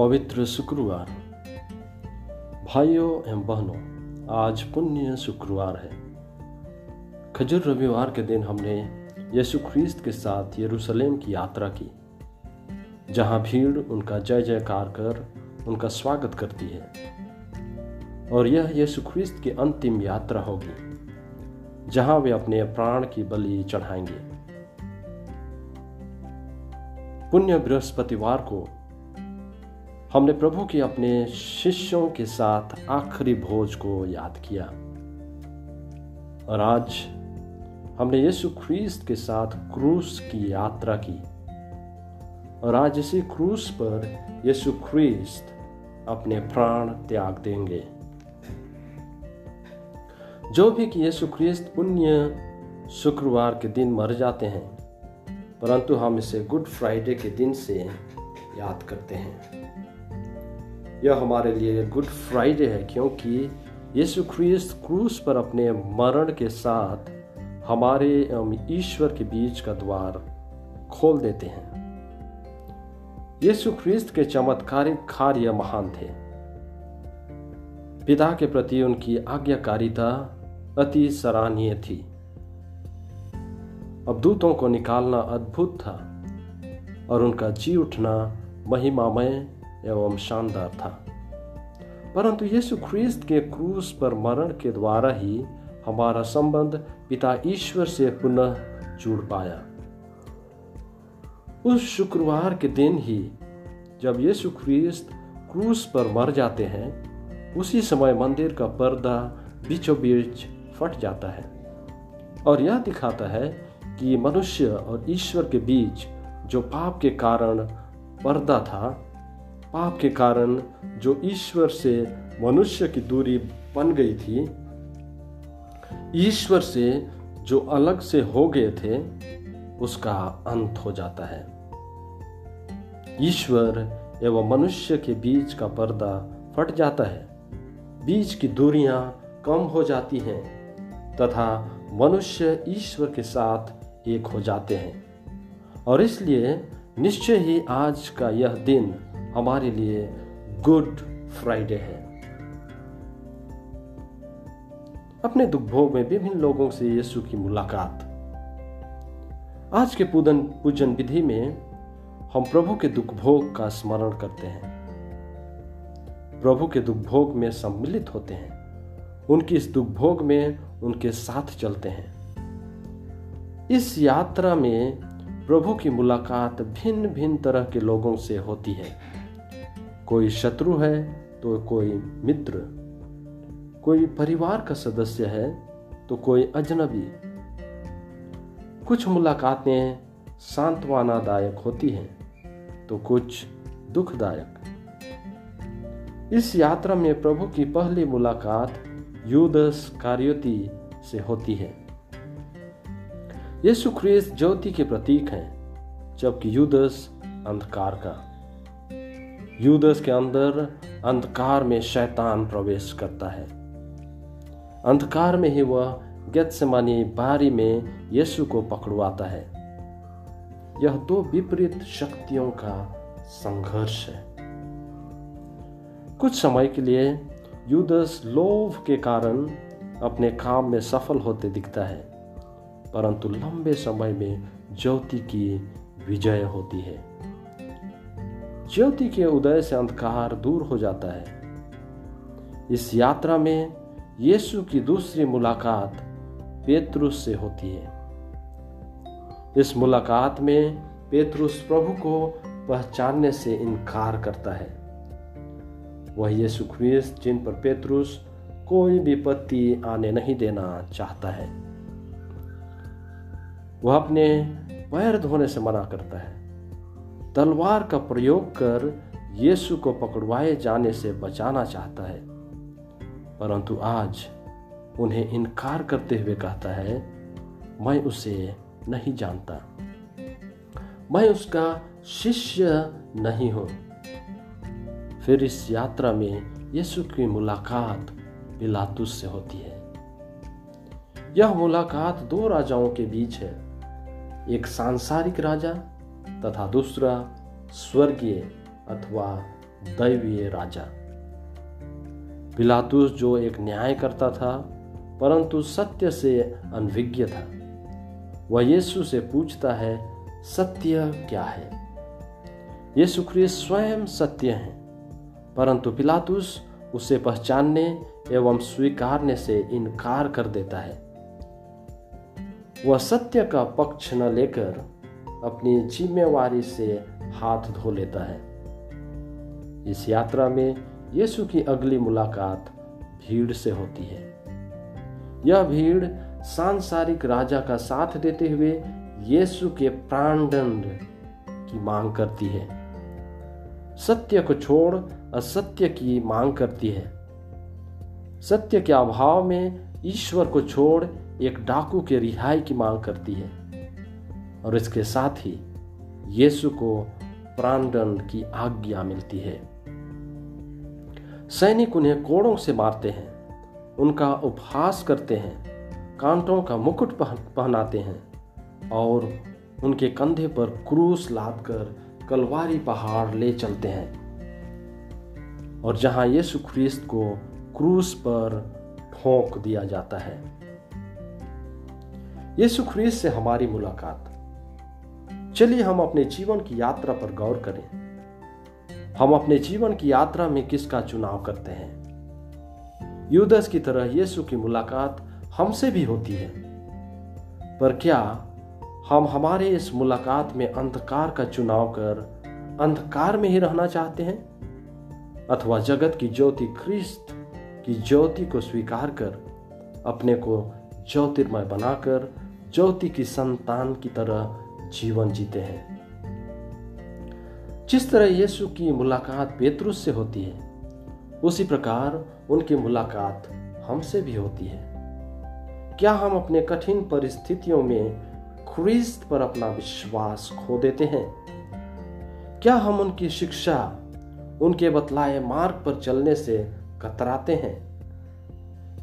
पवित्र शुक्रवार। भाइयों एवं बहनों, आज पुण्य शुक्रवार है। खजूर रविवार के दिन हमने यीशु ख्रीस्त के साथ यरूशलेम की यात्रा की, जहाँ भीड़ उनका जय जयकार कर उनका स्वागत करती है। और यह यीशु ख्रीस्त की अंतिम यात्रा होगी, जहाँ वे अपने प्राण की बलि चढ़ाएँगे। पुण्य बृहस्पतिवार को हमने प्रभु के अपने शिष्यों के साथ आखिरी भोज को याद किया। और आज हमने यीशु ख्रीस्त के साथ क्रूस की यात्रा की। और आज इसी क्रूस पर यीशु ख्रीस्त अपने प्राण त्याग देंगे। जो भी कि यीशु ख्रीस्त पुण्य शुक्रवार के दिन मर जाते हैं, परंतु हम इसे गुड फ्राइडे के दिन से याद करते हैं। यह हमारे लिए गुड फ्राइडे है, क्योंकि यीशु ख्रीस्त क्रूस पर अपने मरण के साथ हमारे एवं ईश्वर के बीच का द्वार खोल देते हैं। यीशु ख्रीस्त के चमत्कारिक कार्य महान थे। पिता के प्रति उनकी आज्ञाकारिता अति सराहनीय थी। अब दूतों को निकालना अद्भुत था और उनका जी उठना महिमामय एवं शानदार था। परंतु यीशु ख्रीस्त के क्रूस पर मरण के द्वारा ही हमारा संबंध पिता ईश्वर से पुनः जुड़ पाया। उस शुक्रवार के दिन ही जब यीशु ख्रीस्त क्रूस पर मर जाते हैं, उसी समय मंदिर का पर्दा बीचों बीच फट जाता है और यह दिखाता है कि मनुष्य और ईश्वर के बीच जो पाप के कारण पर्दा था पाप के कारण जो ईश्वर से मनुष्य की दूरी बन गई थी, ईश्वर से जो अलग से हो गए थे, उसका अंत हो जाता है। ईश्वर एवं मनुष्य के बीच का पर्दा फट जाता है। बीच की दूरियाँ कम हो जाती हैं, तथा मनुष्य ईश्वर के साथ एक हो जाते हैं। और इसलिए निश्चय ही आज का यह दिन हमारे लिए गुड फ्राइडे है। अपने दुख भोग में विभिन्न लोगों से यीशु की मुलाकात। आज के पूजन पूजन विधि में हम प्रभु के दुख भोग का स्मरण करते हैं। प्रभु के दुख भोग में सम्मिलित होते हैं। उनकी इस दुख भोग में उनके साथ चलते हैं। इस यात्रा में प्रभु की मुलाकात भिन्न भिन्न तरह के लोगों से होती है। कोई शत्रु है तो कोई मित्र। कोई परिवार का सदस्य है तो कोई अजनबी। कुछ मुलाकातें सांत्वनादायक होती हैं तो कुछ दुखदायक। इस यात्रा में प्रभु की पहली मुलाकात युदस कार्योति से होती है। यीशु ख्रीस्त ज्योति के प्रतीक हैं, जबकि युदस अंधकार का। यूदस के अंदर अंधकार में शैतान प्रवेश करता है। अंधकार में ही वह गत्समानी बारी में यीशु को पकड़वाता है। यह दो विपरीत शक्तियों का संघर्ष है। कुछ समय के लिए युदस लोभ के कारण अपने काम में सफल होते दिखता है, परंतु लंबे समय में ज्योति की विजय होती है। ज्योति के उदय से अंधकार दूर हो जाता है। इस यात्रा में यीशु की दूसरी मुलाकात पेतरुस से होती है। इस मुलाकात में पेतरुस प्रभु को पहचानने से इनकार करता है। वह यीशु ख्रीस्त, जिन पर पेतरुस कोई विपत्ति आने नहीं देना चाहता है, वह अपने पैर धोने से मना करता है। तलवार का प्रयोग कर यीशु को पकड़वाए जाने से बचाना चाहता है। परंतु आज उन्हें इनकार करते हुए कहता है, मैं उसे नहीं जानता। मैं उसका शिष्य नहीं हूँ। फिर इस यात्रा में यीशु की मुलाकात पिलातुस से होती है। यह मुलाकात दो राजाओं के बीच है। एक सांसारिक राजा तथा दूसरा स्वर्गीय अथवा दैवीय राजा। पिलातुस जो एक न्याय करता था, परंतु सत्य से अनभिज्ञ था। वह यीशु से पूछता है, सत्य क्या है? यीशु ख्रिस्त स्वयं सत्य है, परंतु पिलातुस उसे पहचानने एवं स्वीकारने से इनकार कर देता है। वह सत्य का पक्ष न लेकर अपनी जिम्मेवारी से हाथ धो लेता है। इस यात्रा में यीशु की अगली मुलाकात भीड़ से होती है। यह भीड़ सांसारिक राजा का साथ देते हुए यीशु के प्राणदंड की मांग करती है। सत्य को छोड़ असत्य की मांग करती है। सत्य के अभाव में ईश्वर को छोड़ एक डाकू के रिहाई की मांग करती है। और इसके साथ ही यीशु को प्राणदंड की आज्ञा मिलती है। सैनिक उन्हें कोड़ों से मारते हैं, उनका उपहास करते हैं, कांटों का मुकुट पहनाते हैं और उनके कंधे पर क्रूस लाद कर कलवारी पहाड़ ले चलते हैं। और जहाँ यीशु ख्रिस्त को क्रूस पर ठोंक दिया जाता है, यीशु ख्रिस्त से हमारी मुलाकात। चलिए हम अपने जीवन की यात्रा पर गौर करें। हम अपने जीवन की यात्रा में किसका चुनाव करते हैं? युदस की तरह यीशु की मुलाकात हमसे भी होती है। पर क्या हम हमारे इस मुलाकात में अंधकार का चुनाव कर अंधकार में ही रहना चाहते हैं? अथवा जगत की ज्योति ख्रिस्त की ज्योति को स्वीकार कर अपने को ज्योतिर्मय बनाकर ज्योति की संतान की तरह जीवन जीते हैं। जिस तरह यीशु की मुलाकात पेतरुस से होती है, उसी प्रकार उनकी मुलाकात हमसे भी होती है। क्या हम अपने कठिन परिस्थितियों में ख्रिस्त पर अपना विश्वास खो देते हैं? क्या हम उनकी शिक्षा, उनके बतलाए मार्ग पर चलने से कतराते हैं?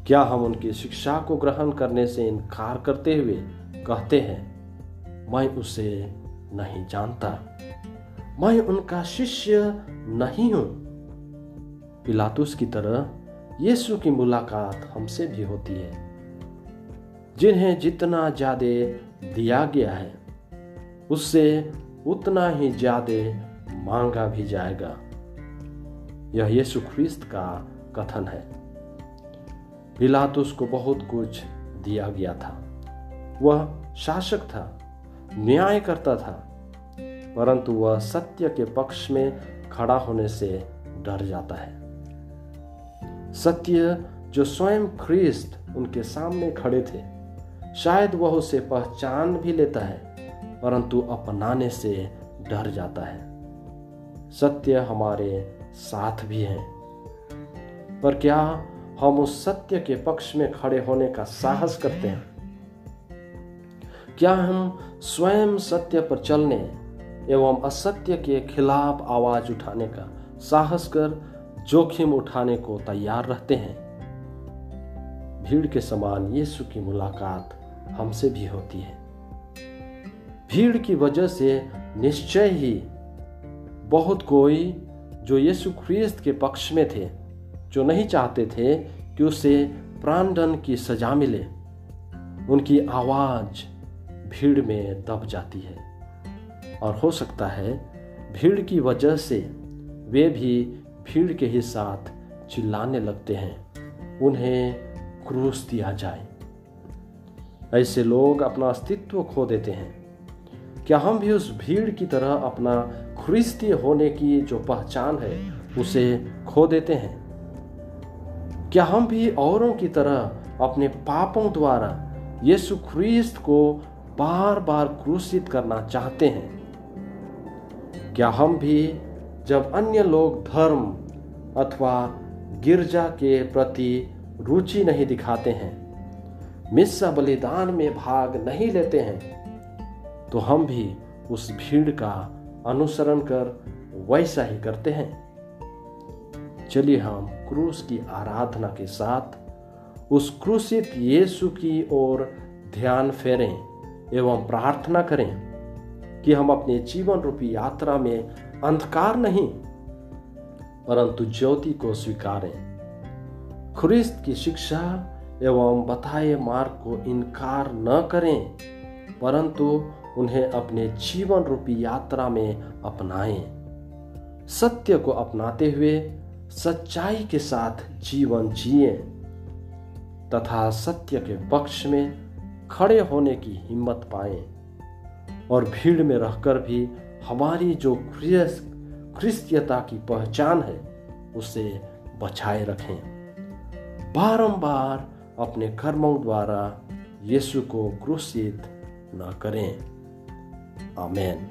क्या हम उनकी शिक्षा को ग्रहण करने से इनकार करते हुए कहते हैं? मैं उसे नहीं जानता। मैं उनका शिष्य नहीं हूँ। पिलातुस की तरह यीशु की मुलाकात हमसे भी होती है, जिन्हें जितना ज़्यादा दिया गया है, उससे उतना ही ज़्यादा मांगा भी जाएगा। यह यीशु ख्रिस्त का कथन है। पिलातुस को बहुत कुछ दिया गया था। वह शासक था। न्याय करता था, परंतु वह सत्य के पक्ष में खड़ा होने से डर जाता है। सत्य जो स्वयं ख्रिस्त उनके सामने खड़े थे, शायद वह उसे पहचान भी लेता है, परंतु अपनाने से डर जाता है। सत्य हमारे साथ भी है। पर क्या हम उस सत्य के पक्ष में खड़े होने का साहस करते हैं? क्या हम स्वयं सत्य पर चलने एवं असत्य के खिलाफ आवाज़ उठाने का साहस कर जोखिम उठाने को तैयार रहते हैं। भीड़ के समान यीशु की मुलाकात हमसे भी होती है। भीड़ की वजह से निश्चय ही बहुत कोई जो यीशु ख्रिस्त के पक्ष में थे, जो नहीं चाहते थे कि उसे प्राणदंड की सजा मिले। उनकी आवाज़ भीड़ में दब जाती है। और हो सकता है भीड़ की वजह से वे भी भीड़ के ही साथ चिल्लाने लगते हैं, उन्हें क्रूस दिया जाए। ऐसे लोग अपना अस्तित्व खो देते हैं। क्या हम भी उस भीड़ की तरह अपना ख्रिस्ती होने की जो पहचान है, उसे खो देते हैं? क्या हम भी औरों की तरह अपने पापों द्वारा यीशु ख्रिस्त को बार बार क्रूसित करना चाहते हैं। क्या हम भी जब अन्य लोग धर्म अथवा गिरजा के प्रति रुचि नहीं दिखाते हैं मिस्सा बलिदान में भाग नहीं लेते हैं तो हम भी उस भीड़ का अनुसरण कर वैसा ही करते हैं। चलिए हम क्रूस की आराधना के साथ उस क्रूसित यीशु की ओर ध्यान फेरें। एवं प्रार्थना करें कि हम अपने जीवन रूपी यात्रा में अंधकार नहीं, परंतु ज्योति को स्वीकारें। ख्रिस्त की शिक्षा एवं बताए मार्ग को इनकार न करें, परंतु उन्हें अपने जीवन रूपी यात्रा में अपनाएँ। सत्य को अपनाते हुए सच्चाई के साथ जीवन जिए, तथा सत्य के पक्ष में खड़े होने की हिम्मत पाए और भीड़ में रहकर भी हमारी जो ख्रिस्तीयता की पहचान है, उसे बचाए रखें। बारंबार अपने कर्मों द्वारा यीशु को क्रूसित न करें। आमेन।